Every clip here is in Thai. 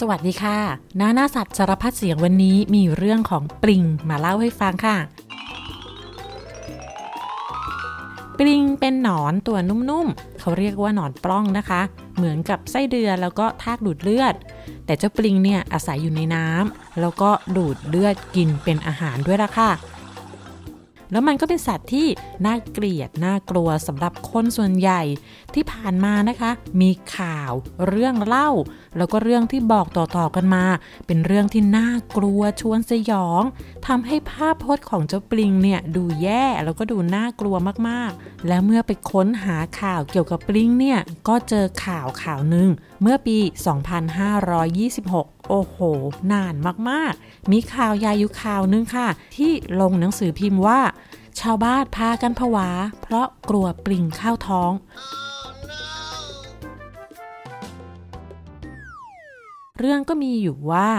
สวัสดีค่ะ นาหน้าสัตว์สารพัดเสียงวันนี้มีเรื่องของปลิงมาเล่าให้ฟังค่ะปลิงเป็นหนอนตัวนุ่มๆ เขาเรียกว่าหนอนปล้องนะคะ เหมือนกับไส้เดือนแล้วก็ทากดูดเลือด แต่เจ้าปลิงเนี่ยอาศัยอยู่ในน้ำแล้วก็ดูดเลือดกินเป็นอาหารด้วยละค่ะ แล้วมันก็เป็นสัตว์ที่น่าเกลียดน่ากลัวสำหรับคนส่วนใหญ่ที่ผ่านมานะคะ มีข่าวเรื่องเล่า แล้วก็เรื่องที่บอกต่อๆกันมา เป็นเรื่องที่น่ากลัวชวนสยองทำให้ภาพพจน์ของเจ้าปลิงเนี่ยดูแย่แล้วก็ดูน่ากลัวมากๆ และเมื่อไปค้นหาข่าวเกี่ยวกับปลิงเนี่ยก็เจอข่าวข่าวหนึ่งเมื่อปี 2526โอ้โห นานมาก ๆ มีข่าวยาอยู่ข่าวนึงค่ะ ที่ลงหนังสือพิมพ์ว่า ชาวบ้านพากันผวา เพราะกลัวปลิงเข้าท้อง เรื่องก็มีอยู่ว่า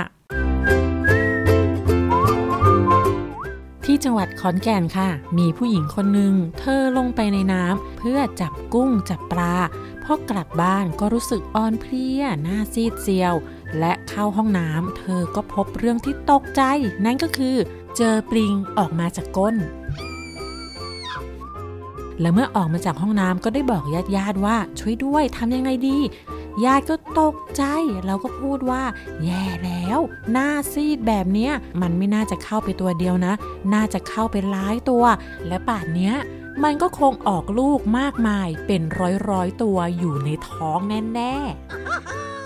ที่จังหวัดขอนแก่นค่ะ มีผู้หญิงคนหนึ่งเธอลงไปในน้ำเพื่อจับกุ้งจับปลาพอกลับบ้านก็รู้สึกอ่อนเพลียหน้าซีดเซียว และเข้าห้องน้ำเธอก็พบเรื่องที่ตกใจ นั่นก็คือเจอปลิงออกมาจากก้น และเมื่อออกมาจากห้องน้ำก็ได้บอกญาติญาติว่าช่วยด้วยทำยังไงดี ญาติก็ตกใจแล้วก็พูดว่า แย่แล้ว หน้าซีดแบบเนี้ย มันไม่น่าจะเข้าไปตัวเดียวนะ น่าจะเข้าไปหลายตัว และป่านเนี้ยมันก็คงออกลูกมากมายเป็นร้อยร้อยตัวอยู่ในท้องแน่ ๆ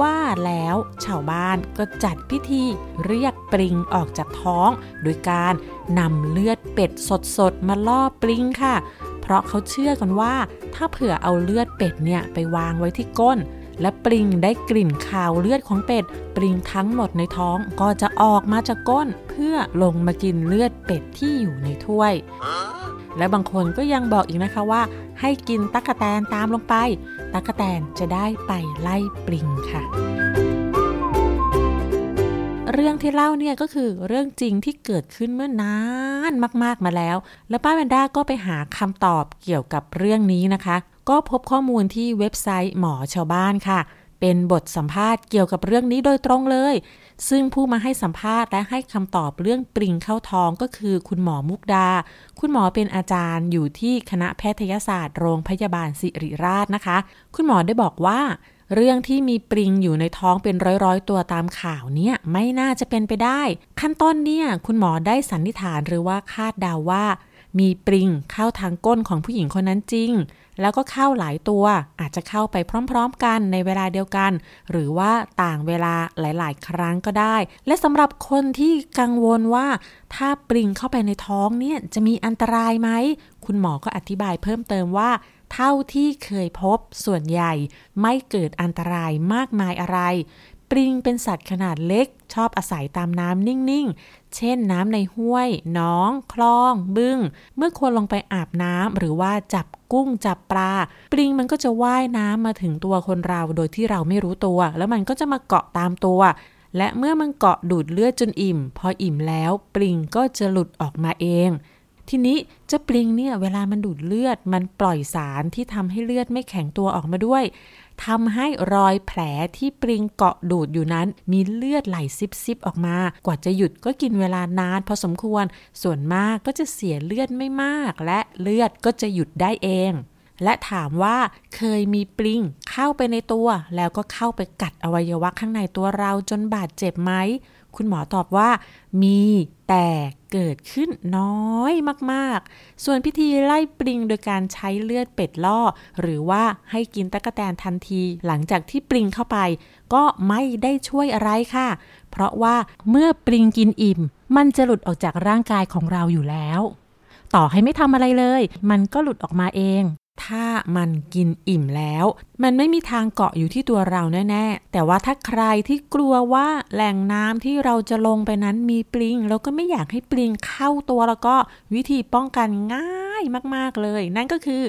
ว่าแล้วชาวบ้านก็จัดพิธีเรียกปริงออกจากท้อง โดยการนำเลือดเป็ดสดๆ มาล่อปริงค่ะ เพราะเขาเชื่อกันว่า ถ้าเผื่อเอาเลือดเป็ดเนี่ยไปวางไว้ที่ก้น และปริงได้กลิ่นคาวเลือดของเป็ด ปริงทั้งหมดในท้องก็จะออกมาจากก้น เพื่อลงมากินเลือดเป็ดที่อยู่ในถ้วย และบางคนก็ยังบอกอีกนะคะว่า ให้กินตั๊กแตนตามลงไป ตั๊กแตนจะได้ไปไล่ปลิงค่ะ เรื่องที่เล่าเนี่ยก็คือเรื่องจริงที่เกิดขึ้นเมื่อนานมากๆมาแล้ว และป้าแวนด้าก็ไปหาคำตอบเกี่ยวกับเรื่องนี้นะคะ ก็พบข้อมูลที่เว็บไซต์หมอชาวบ้านค่ะ เป็นบทสัมภาษณ์เกี่ยวกับเรื่องนี้โดยตรงเลย ซึ่งผู้มาให้สัมภาษณ์และให้คำตอบเรื่องปริงเข้าท้องก็คือคุณหมอมุกดา คุณหมอเป็นอาจารย์อยู่ที่คณะแพทยศาสตร์โรงพยาบาลศิริราชนะคะ คุณหมอได้บอกว่า เรื่องที่มีปริงอยู่ในท้องเป็นร้อยๆ ตัวตามข่าวเนี่ยไม่น่าจะเป็นไปได้ ขั้นต้นเนี่ยคุณหมอได้สันนิษฐานหรือว่าคาดเดาวว่า มีปริงเข้าทางก้นของผู้หญิงคนนั้นจริง แล้วก็เข้าหลายตัว อาจจะเข้าไปพร้อมๆกันในเวลาเดียวกัน หรือว่าต่างเวลาหลายๆ ครั้งก็ได้ และสำหรับคนที่กังวลว่า ถ้าปริงเข้าไปในท้องเนี่ยจะมีอันตรายไหม คุณหมอก็อธิบายเพิ่มเติมว่าเท่าที่เคยพบส่วนใหญ่ไม่เกิดอันตรายมากมายอะไร ปริงเป็นสัตว์ขนาดเล็ก ชอบอาศัยตามน้ำนิ่ง ๆ เช่นน้ำในห้วยน้อง คลอง บึง้ง เมื่อคนลงไปอาบน้ำหรือว่าจับกุ้งจับปลา ปริงมันก็จะว่ายน้ำมาถึงตัวคนเราโดยที่เราไม่รู้ตัว แล้วมันก็จะมาเกาะตามตัว และเมื่อมันเกาะดูดเลือดจนอิ่ม พออิ่มแล้วปริงก็จะหลุดออกมาเองทีนี้เจ้าปริงเนี่ยเวลามันดูดเลือดมันปล่อยสารที่ทำให้เลือดไม่แข็งตัวออกมาด้วย ทำให้รอยแผลที่ปริงเกาะดูดอยู่นั้น มีเลือดไหลซิบๆออกมา กว่าจะหยุดก็กินเวลานานพอสมควร ส่วนมากก็จะเสียเลือดไม่มาก และเลือดก็จะหยุดได้เอง และถามว่าเคยมีปลิงเข้าไปในตัว แล้วก็เข้าไปกัดอวัยวะข้างในตัวเราจนบาดเจ็บไหม คุณหมอตอบว่า มีแต่เกิดขึ้นน้อยมากๆ ส่วนพิธีไล่ปลิงโดยการใช้เลือดเป็ดล่อ หรือว่าให้กินตะกะแตนทันที หลังจากที่ปลิงเข้าไป ก็ไม่ได้ช่วยอะไรค่ะ เพราะว่าเมื่อปลิงกินอิ่ม มันจะหลุดออกจากร่างกายของเราอยู่แล้ว ต่อให้ไม่ทำอะไรเลย มันก็หลุดออกมาเอง ถ้ามันกินอิ่มแล้ว มันไม่มีทางเกาะอยู่ที่ตัวเราแน่ ๆ แต่ว่าถ้าใครที่กลัวว่าแหล่งน้ำที่เราจะลงไปนั้นมีปลิง แล้วก็ไม่อยากให้ปลิงเข้าตัวแล้วก็วิธีป้องกันง่ายมากๆเลย นั่นก็คือ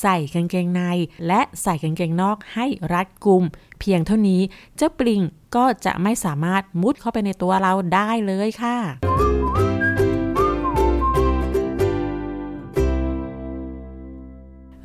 ใส่กางเกงใน และใส่กางเกงนอกให้รัดกุม เพียงเท่านี้เจ้าปลิงก็จะไม่สามารถมุดเข้าไปในตัวเราได้เลยค่ะ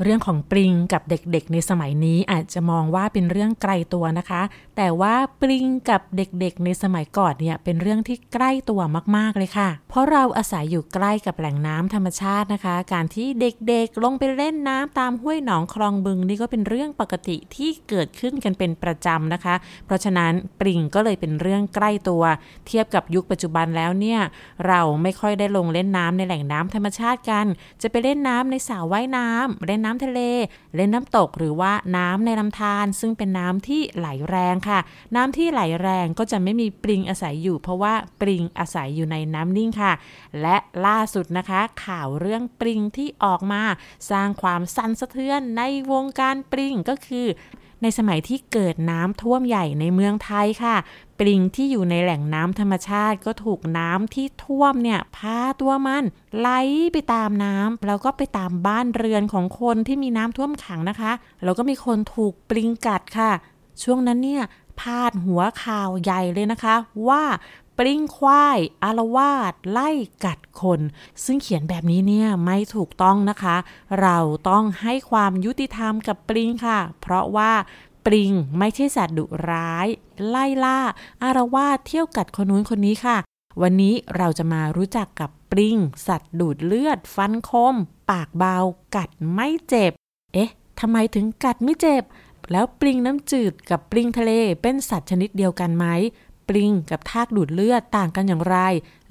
เรื่องของปริงกับเด็กๆ ในสมัยนี้อาจจะมองว่าเป็นเรื่องไกลตัวนะคะ แต่ว่าปริงกับเด็กๆ ในสมัยก่อนเนี่ยเป็นเรื่องที่ใกล้ตัวมากๆเลยค่ะ เพราะเราอาศัยอยู่ใกล้กับแหล่งน้ำธรรมชาตินะคะ การที่เด็กๆ ลงไปเล่นน้ำตามห้วยหนองคลองบึงนี่ก็เป็นเรื่องปกติที่เกิดขึ้นกันเป็นประจำนะคะ เพราะฉะนั้นปริงก็เลยเป็นเรื่องใกล้ตัว เทียบกับยุคปัจจุบันแล้วเนี่ยเราไม่ค่อยได้ลงเล่นน้ำในแหล่งน้ำธรรมชาติกัน จะไปเล่นน้ำในสระว่ายน้ำเล่นน้ำทะเล เล่นน้ำตกหรือว่าน้ำในลำธารซึ่งเป็นน้ำที่ไหลแรงค่ะ น้ำที่ไหลแรงก็จะไม่มีปริงอาศัยอยู่ เพราะว่าปริงอาศัยอยู่ในน้ำนิ่งค่ะ และล่าสุดนะคะ ข่าวเรื่องปริงที่ออกมา สร้างความสั่นสะเทือนในวงการปริงก็คือ ในสมัยที่เกิดน้ำท่วมใหญ่ในเมืองไทยค่ะ ปลิงที่อยู่ในแหล่งน้ำธรรมชาติก็ถูกน้ำที่ท่วมเนี่ยพาตัวมันไหลไปตามน้ำแล้วก็ไปตามบ้านเรือนของคนที่มีน้ำท่วมขังนะคะ แล้วก็มีคนถูกปลิงกัดค่ะ ช่วงนั้นเนี่ยพาดหัวข่าวใหญ่เลยนะคะ ว่า ปริ้งควายอารวาสไล่กัดคน ซึ่งเขียนแบบนี้เนี่ยไม่ถูกต้องนะคะ เราต้องให้ความยุติธรรมกับปริงค่ะ เพราะว่าปริงไม่ใช่สัตว์ดุร้าย ไล่ล่า อารวาสเที่ยวกัดคนนู้นคนนี้ค่ะ วันนี้เราจะมารู้จักกับปริง สัตว์ดูดเลือด ฟันคม ปากเบา กัดไม่เจ็บ เอ๊ะทำไมถึงกัดไม่เจ็บ แล้วปลิงน้ำจืดกับปลิงทะเลเป็นสัตว์ชนิดเดียวกันไหม ปลิงกับทากดูดเลือดต่างกันอย่างไร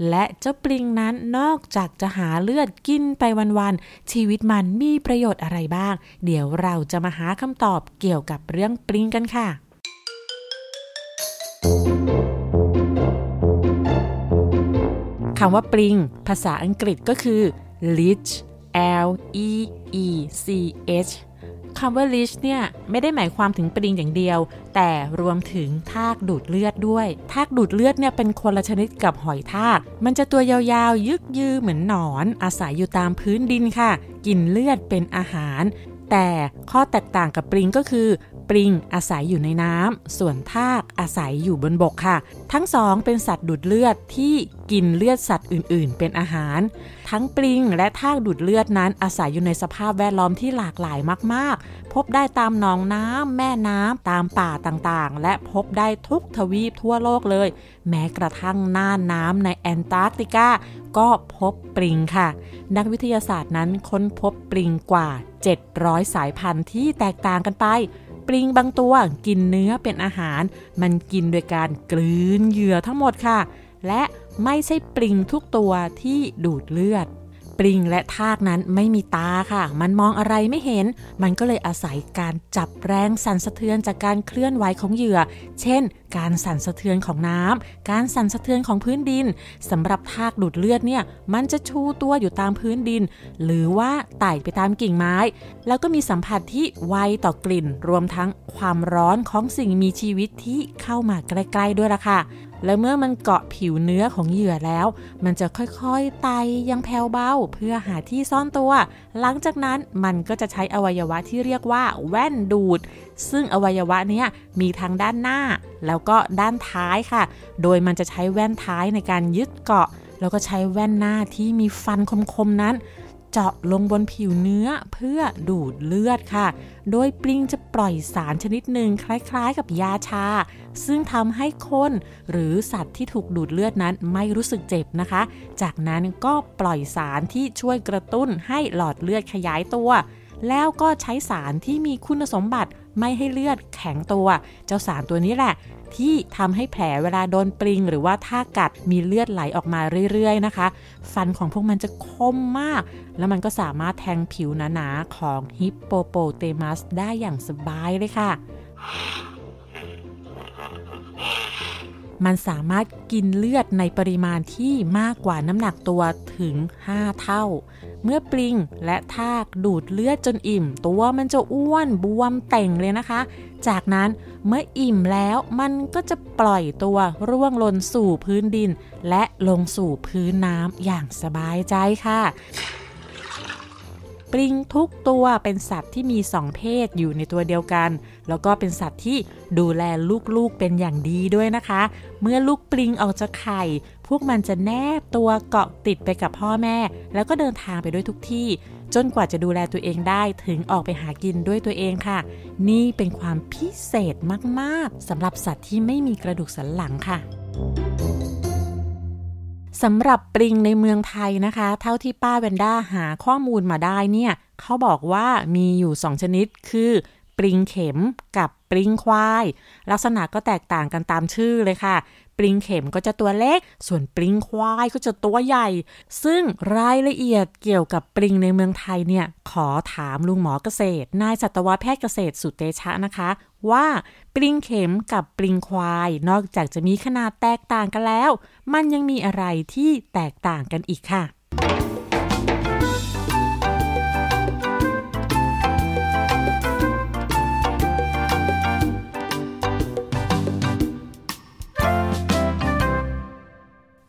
และเจ้าปลิงนั้นนอกจากจะหาเลือดกินไปวันๆ ชีวิตมันมีประโยชน์อะไรบ้าง เดี๋ยวเราจะมาหาคำตอบเกี่ยวกับเรื่องปลิงกันค่ะคำว่าปลิง ภาษาอังกฤษก็คือ leech L E E C H คำว่า leech เนี่ยไม่ได้หมายความถึงปลิงอย่างเดียว แต่รวมถึงทากดูดเลือดด้วยทากดูดเลือดเนี่ยเป็นคนละชนิดกับหอยทาก มันจะตัวยาวๆ ยึกยือเหมือนหนอน อาศัยอยู่ตามพื้นดินค่ะ กินเลือดเป็นอาหาร แต่ข้อแตกต่างกับปลิงก็คือ ปลิงอาศัยอยู่ในน้ำ ส่วนทากอาศัยอยู่บนบกค่ะ ทั้งสองเป็นสัตว์ดูดเลือดที่กินเลือดสัตว์อื่น ๆ เป็นอาหาร ทั้งปลิงและทากดูดเลือดนั้นอาศัยอยู่ในสภาพแวดล้อมที่หลากหลายมาก ๆ พบได้ตามหนองน้ำแม่น้ำตามป่าต่างๆ และพบได้ทุกทวีปทั่วโลกเลย แม้กระทั่งน่านน้ำในแอนตาร์กติกาก็พบปลิงค่ะ นักวิทยาศาสตร์นั้นค้นพบปลิงกว่า 700 สายพันธุ์ที่แตกต่างกันไป ปลิงบางตัวกินเนื้อเป็นอาหาร มันกินโดยการกลืนเหยื่อทั้งหมดค่ะ และไม่ใช่ปลิงทุกตัวที่ดูดเลือด ปลิงและทากนั้นไม่มีตาค่ะ มันมองอะไรไม่เห็น มันก็เลยอาศัยการจับแรงสั่นสะเทือนจากการเคลื่อนไหวของเหยื่อ เช่น การสั่นสะเทือนของน้ำการสั่นสะเทือนของพื้นดินสำหรับทากดูดเลือดเนี่ย มันจะชูตัวอยู่ตามพื้นดิน หรือว่าไต่ไปตามกิ่งไม้ แล้วก็มีสัมผัสที่ไวต่อกลิ่น รวมทั้งความร้อนของสิ่งมีชีวิตที่เข้ามาใกล้ ๆ ด้วยล่ะค่ะ และเมื่อมันเกาะผิวเนื้อของเหยื่อแล้ว มันจะค่อยๆไต่ยังแผ่วเบาเพื่อหาที่ซ่อนตัว หลังจากนั้นมันก็จะใช้อวัยวะที่เรียกว่าแว่นดูด ซึ่งอวัยวะนี้มีทั้งด้านหน้า แล้วก็ด้านท้ายค่ะ โดยมันจะใช้แว่นท้ายในการยึดเกาะ แล้วก็ใช้แว่นหน้าที่มีฟันคมๆนั้น เจาะลงบนผิวเนื้อเพื่อดูดเลือดค่ะ โดยปลิงจะปล่อยสารชนิดหนึ่งคล้ายๆกับยาชา ซึ่งทำให้คนหรือสัตว์ที่ถูกดูดเลือดนั้นไม่รู้สึกเจ็บนะคะ จากนั้นก็ปล่อยสารที่ช่วยกระตุ้นให้หลอดเลือดขยายตัว แล้วก็ใช้สารที่มีคุณสมบัติไม่ให้เลือดแข็งตัว เจ้าสารตัวนี้แหละ ที่ทำให้แผลเวลาโดนปริง หรือว่าถ้ากัดมีเลือดไหลออกมาเรื่อยๆนะคะ ฟันของพวกมันจะคมมาก แล้วมันก็สามารถแทงผิวหนาๆของฮิปโปโปเตมัสได้อย่างสบายเลยค่ะ มันสามารถกินเลือดในปริมาณที่มากกว่าน้ำหนักตัวถึง 5 เท่า เมื่อปลิงและทากดูดเลือดจนอิ่ม ตัวมันจะอ้วนบวมเต่งเลยนะคะ จากนั้นเมื่ออิ่มแล้วมันก็จะปล่อยตัวร่วงหล่นสู่พื้นดิน และลงสู่พื้นน้ำอย่างสบายใจค่ะ ลิงทุกตัวเป็นสัตว์ที่มีสองเพศอยู่ในตัวเดียวกัน แล้วก็เป็นสัตว์ที่ดูแลลูกๆเป็นอย่างดีด้วยนะคะ เมื่อลูกปลิงออกจากไข่ พวกมันจะแนบตัวเกาะติดไปกับพ่อแม่ แล้วก็เดินทางไปด้วยทุกที่ จนกว่าจะดูแลตัวเองได้ถึงออกไปหากินด้วยตัวเองค่ะ นี่เป็นความพิเศษมากๆสำหรับสัตว์ที่ไม่มีกระดูกสันหลังค่ะ สำหรับปริงในเมืองไทยนะคะ เท่าที่ป้าเวนด้าหาข้อมูลมาได้เนี่ยเขาบอกว่ามีอยู่สองชนิดคือปริงเข็มกับปริงควาย ลักษณะก็แตกต่างกันตามชื่อเลยค่ะ ปลิงเข็มก็จะตัวเล็ก ส่วนปลิงควายก็จะตัวใหญ่ ซึ่งรายละเอียดเกี่ยวกับปลิงในเมืองไทยเนี่ยขอถามลุงหมอเกษตร นายสัตวแพทย์เกษตรสุเตชะนะคะ ว่าปลิงเข็มกับปลิงควาย นอกจากจะมีขนาดแตกต่างกันแล้ว มันยังมีอะไรที่แตกต่างกันอีกค่ะ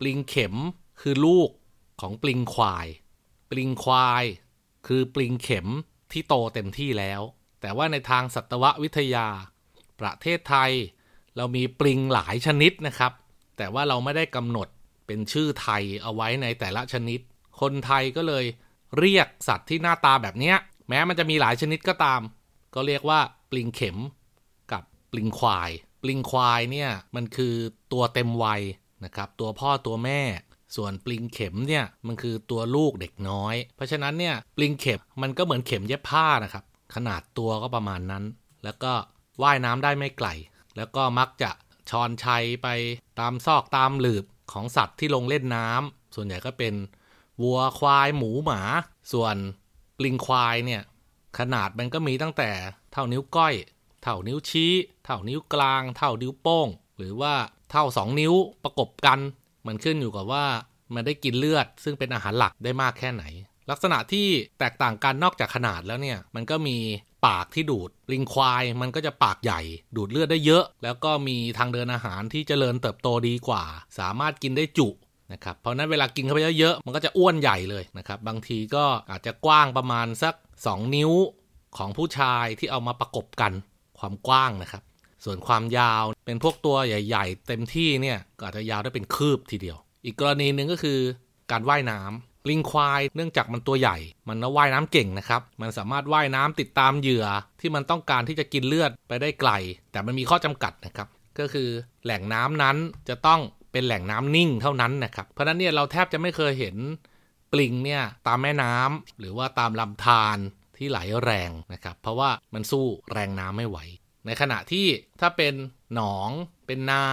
ปลิงเข็มคือลูกของปลิงควาย ปลิงควายคือปลิงเข็มที่โตเต็มที่แล้ว แต่ว่าในทางสัตววิทยา ประเทศไทย เรามีปลิงหลายชนิดนะครับ แต่ว่าเราไม่ได้กำหนดเป็นชื่อไทยเอาไว้ในแต่ละชนิด คนไทยก็เลยเรียกสัตว์ที่หน้าตาแบบนี้แม้มันจะมีหลายชนิดก็ตาม ก็เรียกว่าปลิงเข็มกับปลิงควาย ปลิงควายเนี่ยมันคือตัวเต็มวัย นะครับตัวพ่อตัวแม่ ส่วนปลิงเข็มเนี่ยมันคือตัวลูกเด็กน้อย เพราะฉะนั้นเนี่ยปลิงเข็มมันก็เหมือนเข็มเย็บผ้านะครับขนาดตัวก็ประมาณนั้น แล้วก็ว่ายน้ำได้ไม่ไกล แล้วก็มักจะชอนชัยไปตามซอกตามหลืบของสัตว์ที่ลงเล่นน้ำส่วนใหญ่ก็เป็นวัวควายหมูหมา ส่วนปลิงควายเนี่ยขนาดมันก็มีตั้งแต่เท่านิ้วก้อย เท่านิ้วชี้ เท่านิ้วกลาง เท่านิ้วโป้ง หรือว่า เท่า 2 นิ้วประกบกัน มันขึ้นอยู่กับว่ามันได้กินเลือด ซึ่งเป็นอาหารหลักได้มากแค่ไหน ลักษณะที่แตกต่างกันนอกจากขนาดแล้วเนี่ย มันก็มีปากที่ดูดลิงควายมันก็จะปากใหญ่ ดูดเลือดได้เยอะ แล้วก็มีทางเดินอาหารที่เจริญเติบโตดีกว่า สามารถกินได้จุนะครับเพราะนั้นเวลากินเข้าไปเยอะๆมันก็จะอ้วนใหญ่เลยนะครับบางทีก็อาจจะกว้างประมาณสัก 2 นิ้วของผู้ชายที่เอามาประกบกันความกว้างนะครับ ส่วนความยาวเป็นพวกตัวใหญ่ ๆ เต็มที่เนี่ยก็อาจจะยาวได้เป็นคืบทีเดียว อีกกรณีหนึ่งก็คือการว่ายน้ำลิงควายเนื่องจากมันตัวใหญ่ มันว่ายน้ำเก่งนะครับ มันสามารถว่ายน้ำติดตามเหยื่อที่มันต้องการที่จะกินเลือดไปได้ไกล แต่มันมีข้อจำกัดนะครับ ก็คือแหล่งน้ำนั้นจะต้องเป็นแหล่งน้ำนิ่งเท่านั้นนะครับ เพราะนั้นเนี่ยเราแทบจะไม่เคยเห็นปลิงเนี่ยตามแม่น้ำหรือว่าตามลำธารที่ไหลแรงนะครับ เพราะว่ามันสู้แรงน้ำไม่ไหว ในขณะที่ถ้าเป็นหนอง เป็นนา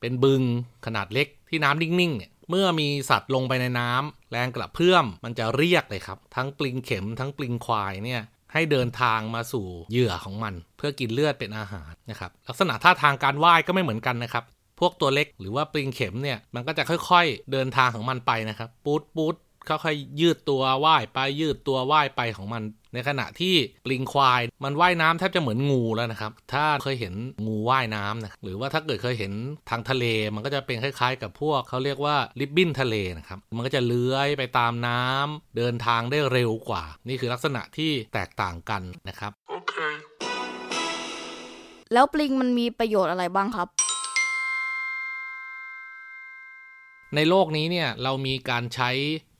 เป็นบึง ขนาดเล็กที่น้ำนิ่งๆเนี่ยเมื่อมีสัตว์ลงไปในน้ำแรงกระเพื่อมมันจะเรียกเลยครับ ทั้งปลิงเข็มทั้งปลิงควายเนี่ยให้เดินทางมาสู่เหยื่อของมัน เพื่อกินเลือดเป็นอาหารนะครับลักษณะท่าทางการว่ายก็ไม่เหมือนกันนะครับ พวกตัวเล็กหรือว่าปลิงเข็มเนี่ยมันก็จะค่อยๆ เดินทางของมันไปนะครับ ปูดปูดค่อยๆยืดตัวว่ายไปยืดตัวว่ายไปของมัน ในขณะที่ปลิงควายมันว่ายน้ำแทบจะเหมือนงูแล้วนะครับ ถ้าเคยเห็นงูว่ายน้ำนะหรือว่าถ้าเกิดเคยเห็นทางทะเล มันก็จะเป็นคล้ายๆ กับพวกเขาเรียกว่าลิบบิ้นทะเลนะครับ มันก็จะเลื้อยไปตามน้ำเดินทางได้เร็วกว่า นี่คือลักษณะที่แตกต่างกันนะครับ โอเค แล้วปลิงมันมีประโยชน์อะไรบ้างครับ ในโลกนี้เนี่ยเรามีการใช้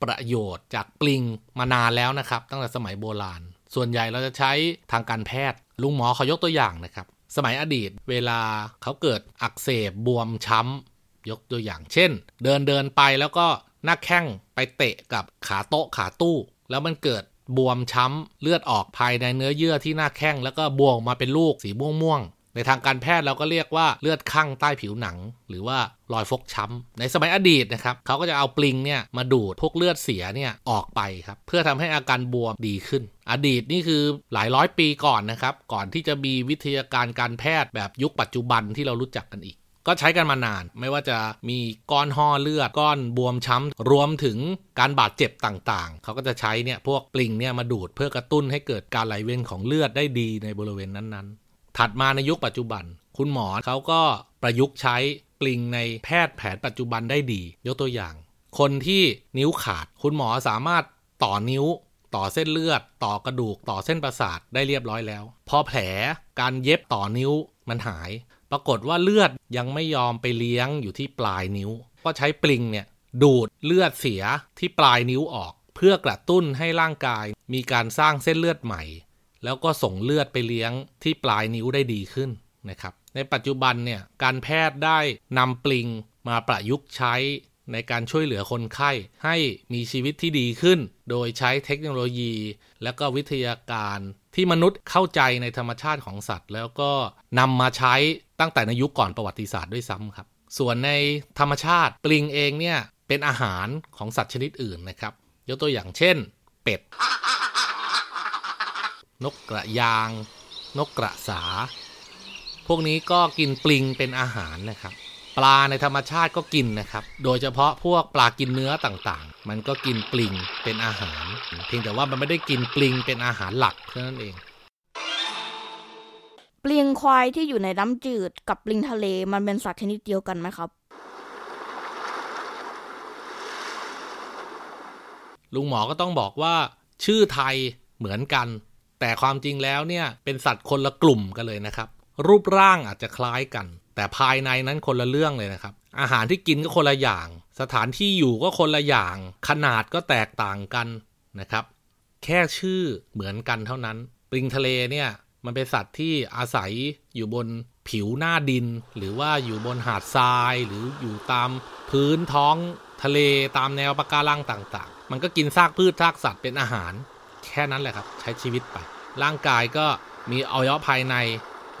ประโยชน์จากปลิงมานานแล้วนะครับ ตั้งแต่สมัยโบราณ ส่วนใหญ่เราจะใช้ทางการแพทย์ ลุงหมอเขายกตัวอย่างนะครับ สมัยอดีตเวลาเขาเกิดอักเสบบวมช้ำ ยกตัวอย่างเช่น เดินเดินไปแล้วก็หน้าแข้งไปเตะกับขาโต๊ะขาตู้ แล้วมันเกิดบวมช้ำ เลือดออกภายในเนื้อเยื่อที่หน้าแข้งแล้วก็บวมมาเป็นลูกสีม่วงม่วง ในทางการแพทย์เราก็เรียกว่าเลือดข้างใต้ผิวหนัง หรือว่ารอยฟกช้ำ ในสมัยอดีตนะครับเขาก็จะเอาปลิงเนี่ยมาดูดพวกเลือดเสียเนี่ยออกไปครับเพื่อทำให้อาการบวมดีขึ้น อดีตนี่คือหลายร้อยปีก่อนนะครับก่อนที่จะมีวิทยาการการแพทย์แบบยุคปัจจุบันที่เรารู้จักกันอีกก็ใช้กันมานาน ไม่ว่าจะมีก้อนห่อเลือด ก้อนบวมช้ำ รวมถึงการบาดเจ็บต่างๆ เขาก็จะใช้เนี่ยพวกปลิงเนี่ยมาดูดเพื่อกระตุ้นให้เกิดการไหลเวียนของเลือดได้ดีในบริเวณนั้นๆ ถัดมาในยุคปัจจุบัน คุณหมอเขาก็ประยุกต์ใช้ปลิงในแพทย์แผนปัจจุบันได้ดี ยกตัวอย่าง คนที่นิ้วขาด คุณหมอสามารถต่อนิ้ว ต่อเส้นเลือด ต่อกระดูกต่อเส้นประสาทได้เรียบร้อยแล้ว พอแผลการเย็บต่อนิ้วมันหาย ปรากฏว่าเลือดยังไม่ยอมไปเลี้ยงอยู่ที่ปลายนิ้ว ก็ใช้ปลิงเนี่ยดูดเลือดเสียที่ปลายนิ้วออก เพื่อกระตุ้นให้ร่างกายมีการสร้างเส้นเลือดใหม่ แล้วก็ส่งเลือดไปเลี้ยงที่ปลายนิ้วได้ดีขึ้นนะครับ ในปัจจุบันเนี่ยการแพทย์ได้นำปลิงมาประยุกต์ใช้ในการช่วยเหลือคนไข้ให้มีชีวิตที่ดีขึ้น โดยใช้เทคโนโลยี และก็วิทยาการที่มนุษย์เข้าใจในธรรมชาติของสัตว์ แล้วก็นำมาใช้ตั้งแต่ในยุคก่อนประวัติศาสตร์ด้วยซ้ำครับ ส่วนในธรรมชาติปลิงเองเนี่ยเป็นอาหารของสัตว์ชนิดอื่นนะครับ ยกตัวอย่างเช่น เป็ด นกกระยาง นกกระสา พวกนี้ก็กินปลิงเป็นอาหารนะครับ ปลาในธรรมชาติก็กินนะครับ โดยเฉพาะพวกปลากินเนื้อต่างๆ มันก็กินปลิงเป็นอาหาร เพียงแต่ว่ามันไม่ได้กินปลิงเป็นอาหารหลักเท่านั้นเองปลิงควายที่อยู่ในน้ำจืดกับปลิงทะเลมันเป็นสัตว์ชนิดเดียวกันไหมครับ ลุงหมอก็ต้องบอกว่า ชื่อไทยเหมือนกัน แต่ความจริงแล้วเนี่ยเป็นสัตว์คนละกลุ่มกันเลยนะครับ รูปร่างอาจจะคล้ายกัน แต่ภายในนั้นคนละเรื่องเลยนะครับ อาหารที่กินก็คนละอย่าง สถานที่อยู่ก็คนละอย่าง ขนาดก็แตกต่างกันนะครับ แค่ชื่อเหมือนกันเท่านั้นปลิงทะเลเนี่ยมันเป็นสัตว์ที่อาศัยอยู่บนผิวหน้าดิน หรือว่าอยู่บนหาดทราย หรืออยู่ตามพื้นท้องทะเลตามแนวปะการังต่างๆ มันก็กินซากพืชซากสัตว์เป็นอาหาร แค่นั้นแหละครับ ใช้ชีวิตไป ร่างกายก็มีอวัยวะภายใน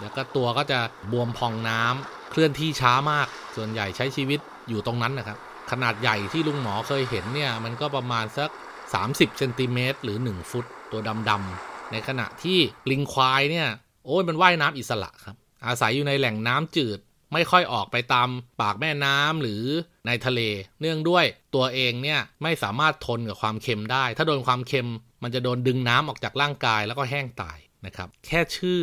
แล้วก็ตัวก็จะบวมพองน้ำเคลื่อนที่ช้ามาก ส่วนใหญ่ใช้ชีวิตอยู่ตรงนั้นนะครับ ขนาดใหญ่ที่ลุงหมอเคยเห็นเนี่ยมันก็ประมาณสัก 30เซนติเมตรหรือ 1 ฟุต ตัวดำๆในขณะที่ลิงควายเนี่ยโอ้ยมันว่ายน้ำอิสระครับ อาศัยอยู่ในแหล่งน้ำจืด ไม่ค่อยออกไปตามปากแม่น้ำหรือในทะเล เนื่องด้วยตัวเองเนี่ยไม่สามารถทนกับความเค็มได้ ถ้าโดนความเค็มมันจะโดนดึงน้ำออกจากร่างกายแล้วก็แห้งตายนะครับ แค่ชื่อ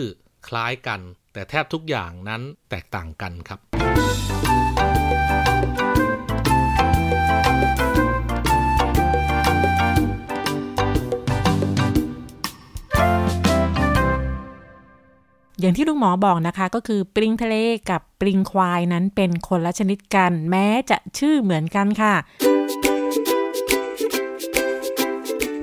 คล้ายกัน แต่แทบทุกอย่างนั้นแตกต่างกันครับ อย่างที่ลุงหมอบอกนะคะ ก็คือปลิงทะเลกับปลิงควายนั้นเป็นคนละชนิดกัน แม้จะชื่อเหมือนกันค่ะ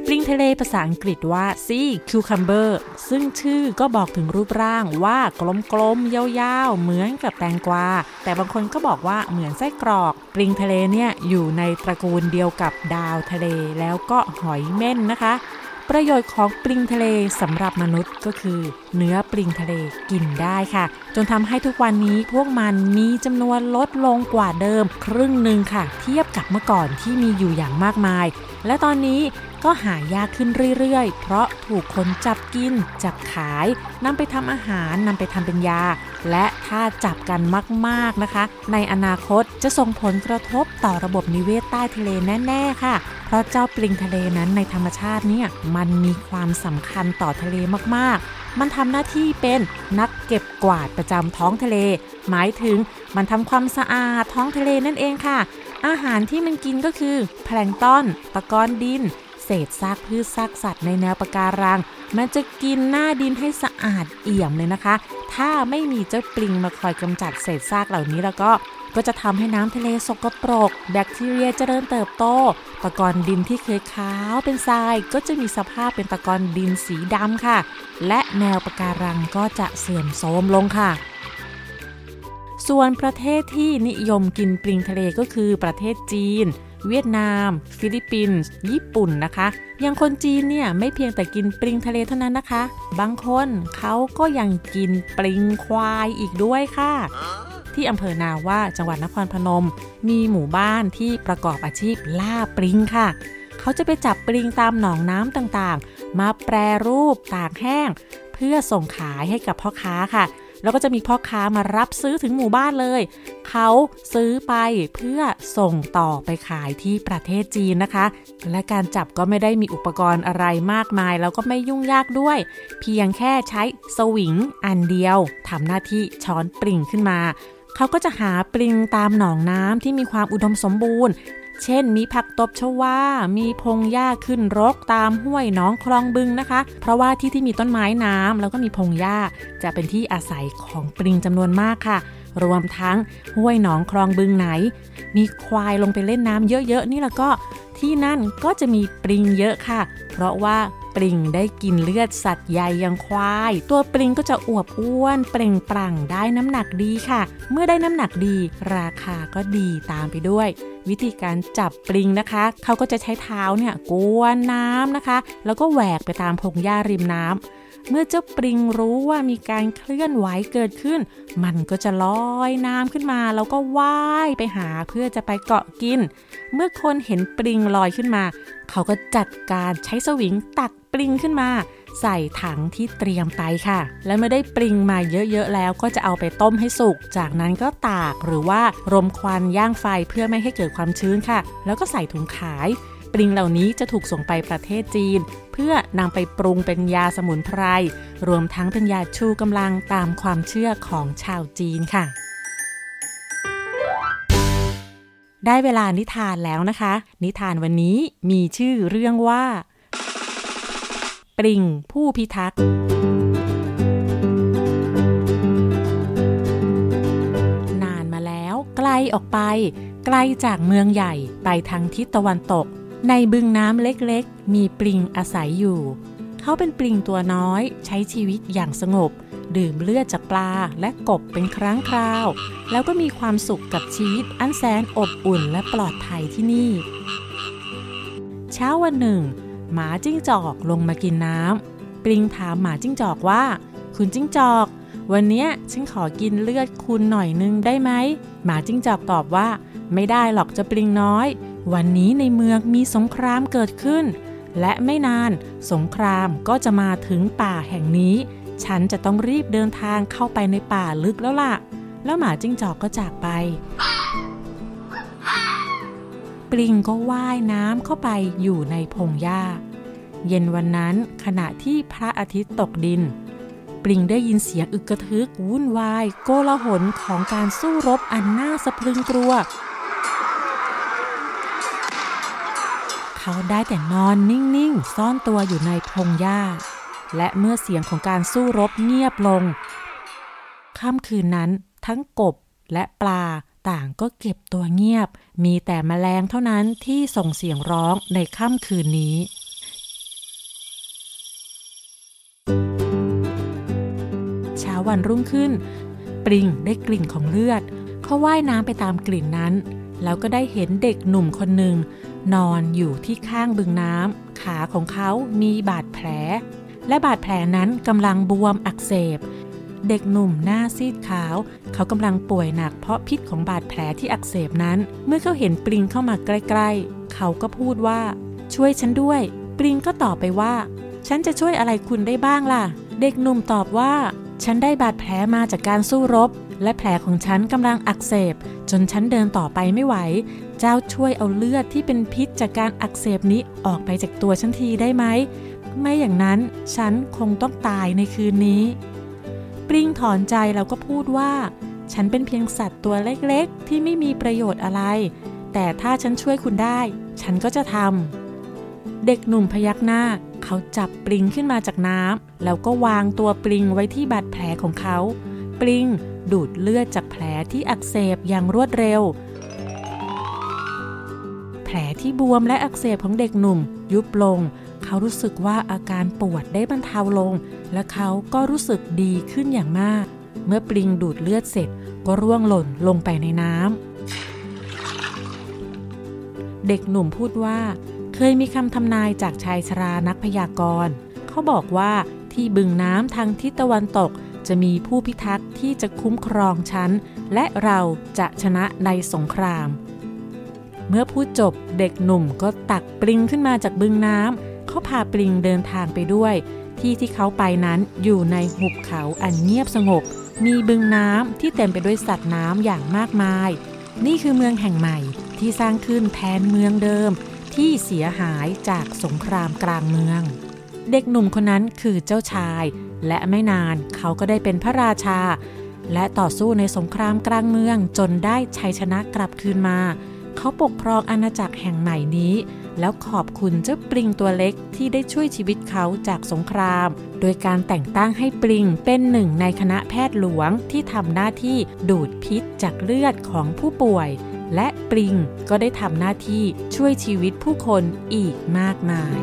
ปลิงทะเลภาษาอังกฤษว่า sea cucumber ซึ่งชื่อก็บอกถึงรูปร่างว่ากลมๆยาวๆ เหมือนกับแตงกวา แต่บางคนก็บอกว่าเหมือนไส้กรอก ปลิงทะเลเนี่ยอยู่ในตระกูลเดียวกับดาวทะเล แล้วก็หอยเม่นนะคะ ประโยชน์ของปลิงทะเลสำหรับมนุษย์ก็คือ เนื้อปลิงทะเลกินได้ค่ะ จนทำให้ทุกวันนี้พวกมันมีจำนวนลดลงกว่าเดิม ครึ่งหนึ่งค่ะ เทียบกับเมื่อก่อนที่มีอยู่อย่างมากมาย และตอนนี้ก็หายากขึ้นเรื่อยๆ เพราะถูกคนจับกิน จับขายนำไปทำอาหารนำไปทำเป็นยา และถ้าจับกันมากๆนะคะ ในอนาคตจะส่งผลกระทบต่อระบบนิเวศใต้ทะเลแน่ๆค่ะ เพราะเจ้าปลิงทะเลนั้นในธรรมชาติเนี่ยมันมีความสำคัญต่อทะเลมากๆ มันทำหน้าที่เป็นนักเก็บกวาดประจำท้องทะเล หมายถึงมันทำความสะอาดท้องทะเลนั่นเองค่ะ อาหารที่มันกินก็คือ แพลงต้อนตะกอนดิน เศษซากพืชซากสัตว์ในแนวปะการัง มันจะกินหน้าดินให้สะอาดเอี่ยมเลยนะคะ ถ้าไม่มีเจ้าปลิงมาคอยกำจัดเศษซากเหล่านี้แล้วก็ ก็จะทำให้น้ำทะเลสกปรก แบคทีเรียเจริญเติบโต ตะกอนดินที่เคยขาวเป็นทรายก็จะมีสภาพเป็นตะกอนดินสีดำค่ะ และแนวปะการังก็จะเสื่อมโทรมลงค่ะส่วนประเทศที่นิยมกินปลิงทะเลก็คือประเทศจีน เวียดนาม ฟิลิปปินส์ ญี่ปุ่นนะคะอย่างคนจีนเนี่ยไม่เพียงแต่กินปลิงทะเลเท่านั้นนะคะ บางคนเขาก็ยังกินปลิงควายอีกด้วยค่ะ ที่อำเภอนาว่าจังหวัดนครพนม มีหมู่บ้านที่ประกอบอาชีพล่าปลิงค่ะ เขาจะไปจับปลิงตามหนองน้ำต่างๆ มาแปรรูปตากแห้ง เพื่อส่งขายให้กับพ่อค้าค่ะแล้วก็จะมีพ่อค้ามารับซื้อถึงหมู่บ้านเลย เขาซื้อไปเพื่อส่งต่อไปขายที่ประเทศจีนนะคะ และการจับก็ไม่ได้มีอุปกรณ์อะไรมากมาย แล้วก็ไม่ยุ่งยากด้วย เพียงแค่ใช้สวิงอันเดียวทำหน้าที่ช้อนปริ่งขึ้นมา เขาก็จะหาปริงตามหนองน้ำที่มีความอุดมสมบูรณ์ เช่น มีผักตบชวา มีพงหญ้าขึ้นรกตามห้วยน้องคลองบึงนะคะ เพราะว่าที่ที่มีต้นไม้น้ำแล้วก็มีพงหญ้าจะเป็นที่อาศัยของปลิงจำนวนมากค่ะ รวมทั้งห้วยหนองคลองบึงไหน มีควายลงไปเล่นน้ำเยอะๆนี่แล้วก็ที่นั่นก็จะมีปลิงเยอะค่ะ เพราะว่า ปริงได้กินเลือดสัตว์ใหญ่อย่างควาย ตัวปริงก็จะอวบอ้วน เปล่งปลั่งได้น้ำหนักดีค่ะ เมื่อได้น้ำหนักดีราคาก็ดีตามไปด้วย วิธีการจับปริงนะคะ เขาก็จะใช้เท้าเนี่ยกวนน้ำนะคะ แล้วก็แหวกไปตามพงหญ้าริมน้ำ เมื่อเจ้าปริงรู้ว่ามีการเคลื่อนไหวเกิดขึ้น มันก็จะลอยน้ำขึ้นมา แล้วก็ว่ายไปหาเพื่อจะไปเกาะกิน เมื่อคนเห็นปริงลอยขึ้นมา เขาก็จัดการใช้สวิงตักปริงขึ้นมา ใส่ถังที่เตรียมไปค่ะ และเมื่อได้ปริงมาเยอะๆแล้วก็จะเอาไปต้มให้สุก จากนั้นก็ตากหรือว่ารมควันย่างไฟเพื่อไม่ให้เกิดความชื้นค่ะ แล้วก็ใส่ถุงขาย ปริงเหล่านี้จะถูกส่งไปประเทศจีน เพื่อนำไปปรุงเป็นยาสมุนไพร รวมทั้งเป็นยาชูกำลังตามความเชื่อของชาวจีนค่ะ ได้เวลานิทานแล้วนะคะ นิทานวันนี้มีชื่อเรื่องว่า ปริงผู้พิทักษ์นานมาแล้วไกลออกไป ไกลจากเมืองใหญ่ไปทางทิศตะวันตก ในบึงน้ำเล็กๆ มีปลิงอาศัยอยู่ เขาเป็นปลิงตัวน้อยใช้ชีวิตอย่างสงบ ดื่มเลือดจากปลาและกบเป็นครั้งคราว แล้วก็มีความสุขกับชีวิตอันแสนอบอุ่นและปลอดภัยที่นี่ เช้าวันหนึ่ง หมาจิ้งจอกลงมากินน้ำปลิงถามหมาจิ้งจอกว่า คุณจิ้งจอก วันนี้ฉันขอกินเลือดคุณหน่อยนึงได้ไหมหมาจิ้งจอกตอบว่า ไม่ได้หรอกจะปลิงน้อย วันนี้ในเมืองมีสงครามเกิดขึ้น และไม่นานสงครามก็จะมาถึงป่าแห่งนี้ ฉันจะต้องรีบเดินทางเข้าไปในป่าลึกแล้วล่ะ แล้วหมาจิ้งจอกก็จากไป ปลิงก็ว่ายน้ำเข้าไปอยู่ในพงหญ้า เย็นวันนั้นขณะที่พระอาทิตย์ตกดิน ปลิงได้ยินเสียงอึกกระทึกวุ่นวาย โกลาหลของการสู้รบอันน่าสะพรึงกลัว เขาได้แต่นอนนิ่งๆ ซ่อนตัวอยู่ในพงหญ้า และเมื่อเสียงของการสู้รบเงียบลง ค่ำคืนนั้นทั้งกบและปลาต่างก็เก็บตัวเงียบ มีแต่แมลงเท่านั้นที่ส่งเสียงร้องในค่ำคืนนี้ เช้าวันรุ่งขึ้น ปริงได้กลิ่นของเลือด เขาว่ายน้ำไปตามกลิ่นนั้น แล้วก็ได้เห็นเด็กหนุ่มคนหนึ่ง นอนอยู่ที่ข้างบึงน้ำขาของเขามีบาดแผล และบาดแผลนั้นกำลังบวมอักเสบ เด็กหนุ่มหน้าซีดขาว เขากำลังป่วยหนักเพราะพิษของบาดแผลที่อักเสบนั้น เมื่อเขาเห็นปริงเข้ามาใกล้ ๆ เขาก็พูดว่า ช่วยฉันด้วย ปริงก็ตอบไปว่า ฉันจะช่วยอะไรคุณได้บ้างล่ะ เด็กหนุ่มตอบว่า ฉันได้บาดแผลมาจากการสู้รบและแผลของฉันกำลังอักเสบ จนฉันเดินต่อไปไม่ไหว เจ้าช่วยเอาเลือดที่เป็นพิษจากการอักเสบนี้ออกไปจากตัวฉันทีได้ไหม ไม่อย่างนั้นฉันคงต้องตายในคืนนี้ ปริงถอนใจแล้วก็พูดว่า ฉันเป็นเพียงสัตว์ตัวเล็กๆ ที่ไม่มีประโยชน์อะไร แต่ถ้าฉันช่วยคุณได้ ฉันก็จะทำ เด็กหนุ่มพยักหน้า เขาจับปริงขึ้นมาจากน้ำแล้วก็วางตัวปริงไว้ที่บาดแผลของเขา ปริงดูดเลือดจากแผลที่อักเสบอย่างรวดเร็ว ลที่บวมและอักเสบของเด็กหนุ่ม ยุบลง เขารู้สึกว่าอาการปวดได้บรรเทาลง และเขาก็รู้สึกดีขึ้นอย่างมาก เมื่อปลิงดูดเลือดเสร็จก็ร่วงหล่นลงไปในน้ำเด็กหนุ่มพูดว่า เคยมีคำทำนายจากชายชรานักพยากรณ์ เขาบอกว่าที่บึงน้ำทางทิศตะวันตกจะมีผู้พิทักษ์ที่จะคุ้มครองฉัน และเราจะชนะในสงคราม เมื่อพูดจบเด็กหนุ่มก็ตักปลิงขึ้นมาจากบึงน้ำเขาพาปลิงเดินทางไปด้วย ที่ที่เขาไปนั้นอยู่ในหุบเขาอันเงียบสงบ มีบึงน้ำที่เต็มไปด้วยสัตว์น้ำอย่างมากมาย นี่คือเมืองแห่งใหม่ที่สร้างขึ้นแทนเมืองเดิม ที่เสียหายจากสงครามกลางเมือง เด็กหนุ่มคนนั้นคือเจ้าชาย และไม่นานเขาก็ได้เป็นพระราชา และต่อสู้ในสงครามกลางเมืองจนได้ชัยชนะกลับคืนมา เขาปกครองอาณาจักรแห่งใหม่นี้ แล้วขอบคุณเจ้าปลิงตัวเล็กที่ได้ช่วยชีวิตเขาจากสงคราม โดยการแต่งตั้งให้ปลิงเป็นหนึ่งในคณะแพทย์หลวงที่ทำหน้าที่ดูดพิษจากเลือดของผู้ป่วย และปลิงก็ได้ทำหน้าที่ช่วยชีวิตผู้คนอีกมากมาย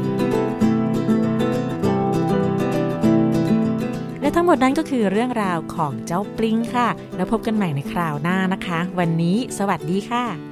และทั้งหมดนั้นก็คือเรื่องราวของเจ้าปลิงค่ะ แล้วพบกันใหม่ในคราวหน้านะคะ วันนี้สวัสดีค่ะ